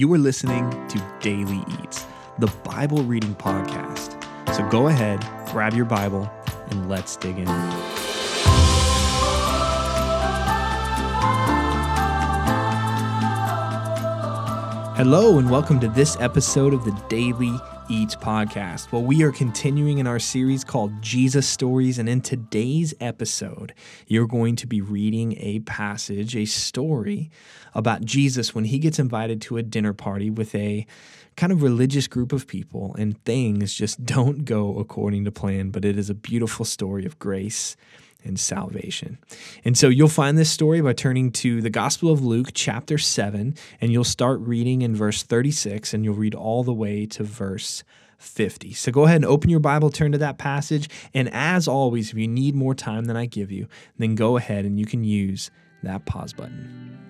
You are listening to Daily Eats, the Bible reading podcast. So go ahead, grab your Bible, and let's dig in. Hello, and welcome to this episode of the Daily Eats podcast. Well, we are continuing in our series called Jesus Stories, and in today's episode, you're going to be reading a passage, a story about Jesus when he gets invited to a dinner party with a kind of religious group of people, and things just don't go according to plan, but it is a beautiful story of grace and salvation. And so you'll find this story by turning to the Gospel of Luke, chapter 7, and you'll start reading in verse 36 and you'll read all the way to verse 50. So go ahead and open your Bible, turn to that passage, and as always, if you need more time than I give you, then go ahead and you can use that pause button.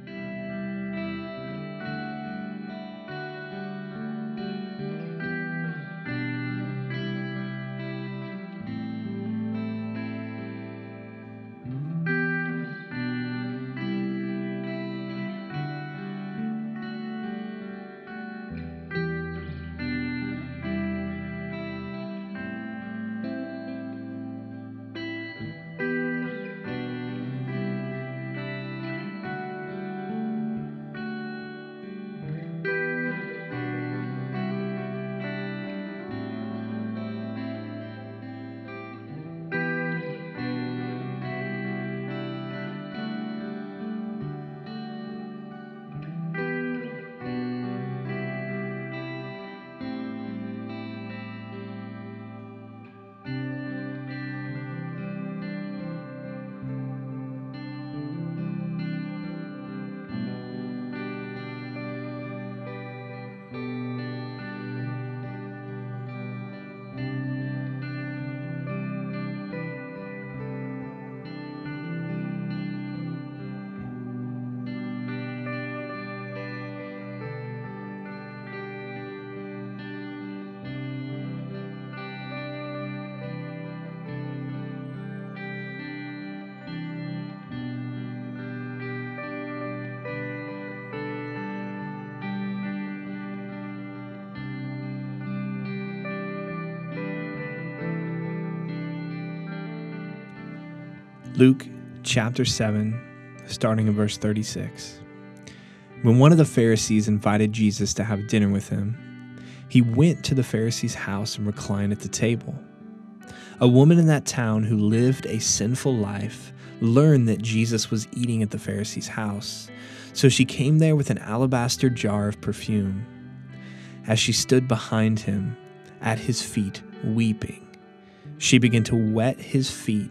Luke chapter 7, starting in verse 36. When one of the Pharisees invited Jesus to have dinner with him, he went to the Pharisee's house and reclined at the table. A woman in that town who lived a sinful life learned that Jesus was eating at the Pharisee's house, so she came there with an alabaster jar of perfume. As she stood behind him, at his feet, weeping, she began to wet his feet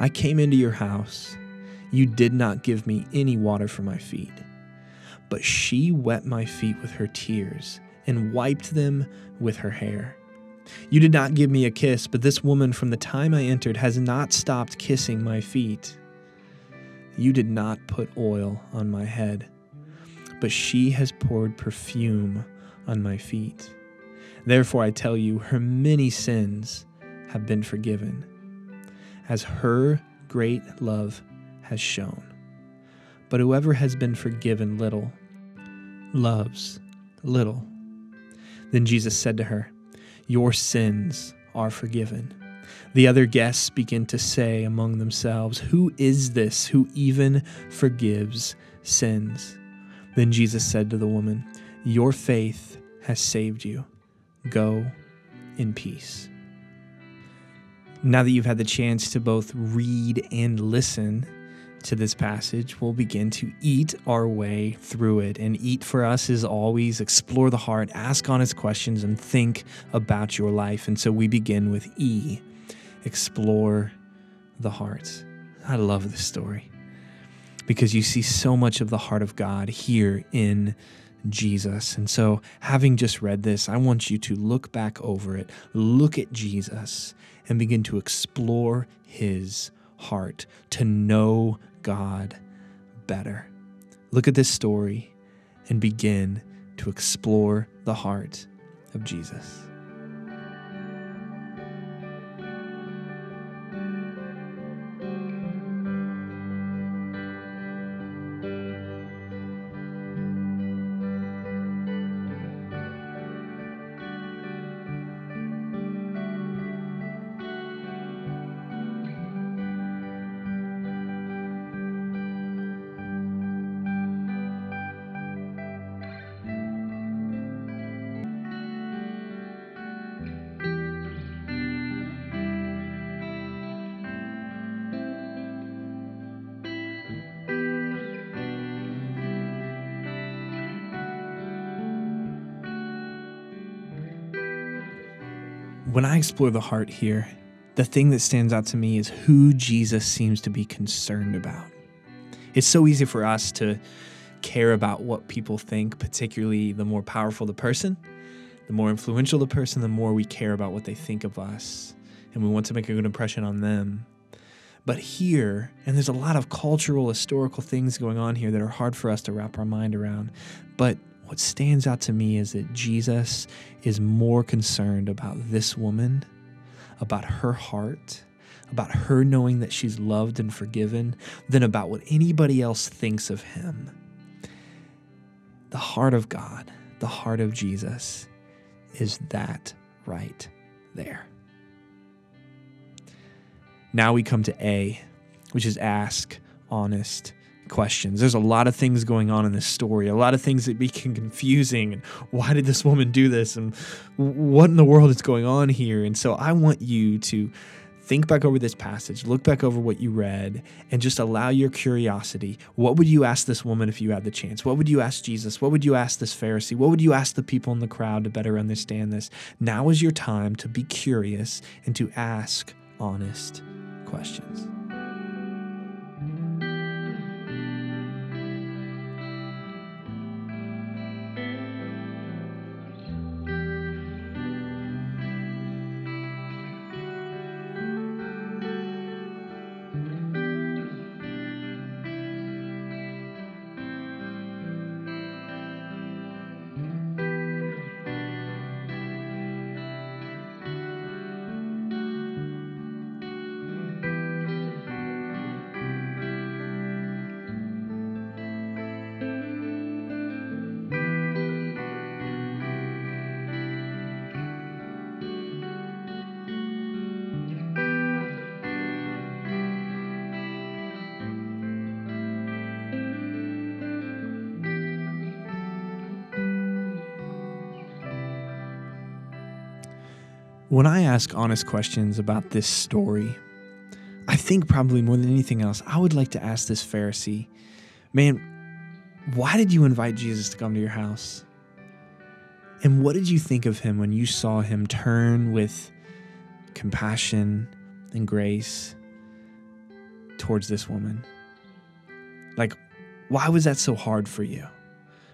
I came into your house. You did not give me any water for my feet, but she wet my feet with her tears and wiped them with her hair. You did not give me a kiss, but this woman from the time I entered has not stopped kissing my feet. You did not put oil on my head, but she has poured perfume on my feet. Therefore, I tell you, her many sins have been forgiven as her great love has shown. But whoever has been forgiven little loves little. Then Jesus said to her, Your sins are forgiven. The other guests begin to say among themselves, Who is this who even forgives sins? Then Jesus said to the woman, Your faith has saved you. Go in peace. Now that you've had the chance to both read and listen to this passage, we'll begin to eat our way through it. And eat for us is always explore the heart, ask honest questions, and think about your life. And so we begin with E explore the heart. I love this story because you see so much of the heart of God here in Jesus. And so, having just read this, I want you to look back over it, look at Jesus, and begin to explore his heart, to know God better. Look at this story and begin to explore the heart of Jesus. When I explore the heart here, the thing that stands out to me is who Jesus seems to be concerned about. It's so easy for us to care about what people think, particularly the more powerful the person, the more influential the person, the more we care about what they think of us, and we want to make a good impression on them. But here, and there's a lot of cultural, historical things going on here that are hard for us to wrap our mind around, but what stands out to me is that Jesus is more concerned about this woman, about her heart, about her knowing that she's loved and forgiven, than about what anybody else thinks of him. The heart of God, the heart of Jesus, is that right there. Now we come to A, which is ask honest questions. There's a lot of things going on in this story, a lot of things that become confusing. And why did this woman do this? And what in the world is going on here? And so I want you to think back over this passage, look back over what you read, and just allow your curiosity. What would you ask this woman if you had the chance? What would you ask Jesus? What would you ask this Pharisee? What would you ask the people in the crowd to better understand this? Now is your time to be curious and to ask honest questions. When I ask honest questions about this story, I think probably more than anything else, I would like to ask this Pharisee, man, why did you invite Jesus to come to your house? And what did you think of him when you saw him turn with compassion and grace towards this woman? Like, why was that so hard for you?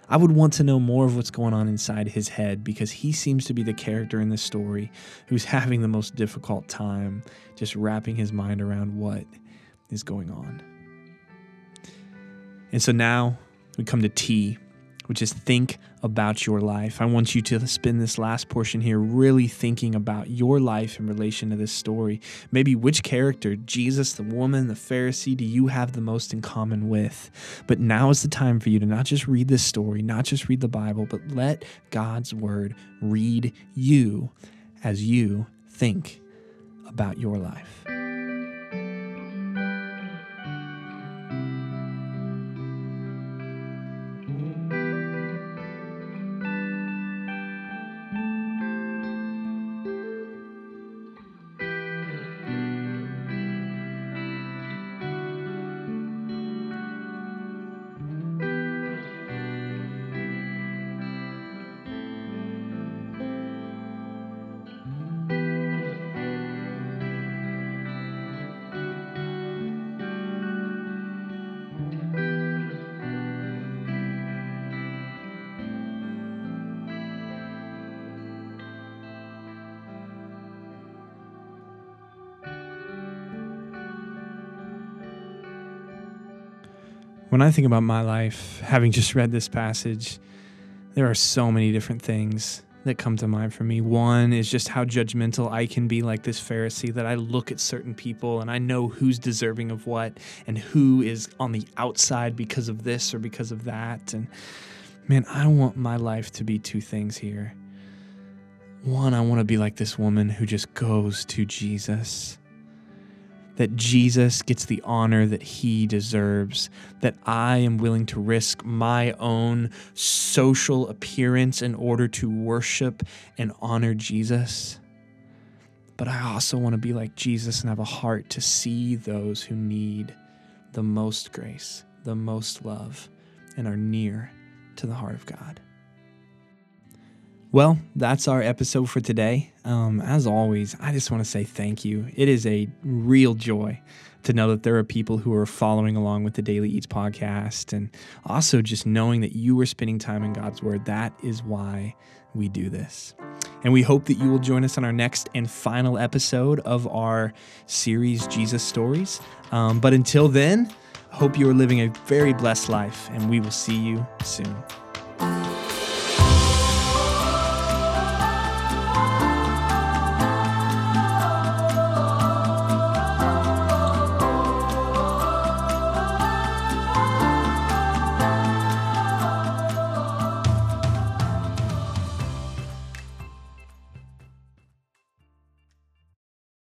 I would want to know more of what's going on inside his head because he seems to be the character in this story who's having the most difficult time just wrapping his mind around what is going on. And so now we come to T, which is think about your life. I want you to spend this last portion here really thinking about your life in relation to this story. Maybe which character, Jesus, the woman, the Pharisee, do you have the most in common with? But now is the time for you to not just read this story, not just read the Bible, but let God's word read you as you think about your life. When I think about my life, having just read this passage, there are so many different things that come to mind for me. One is just how judgmental I can be, like this Pharisee, that I look at certain people and I know who's deserving of what and who is on the outside because of this or because of that. And man, I want my life to be two things here. One, I want to be like this woman who just goes to Jesus that Jesus gets the honor that he deserves, that I am willing to risk my own social appearance in order to worship and honor Jesus. But I also want to be like Jesus and have a heart to see those who need the most grace, the most love, and are near to the heart of God. Well, that's our episode for today. Um, as always, I just want to say thank you. It is a real joy to know that there are people who are following along with the Daily Eats podcast, and also just knowing that you are spending time in God's Word. That is why we do this. And we hope that you will join us on our next and final episode of our series, Jesus Stories. Um, but until then, hope you are living a very blessed life, and we will see you soon.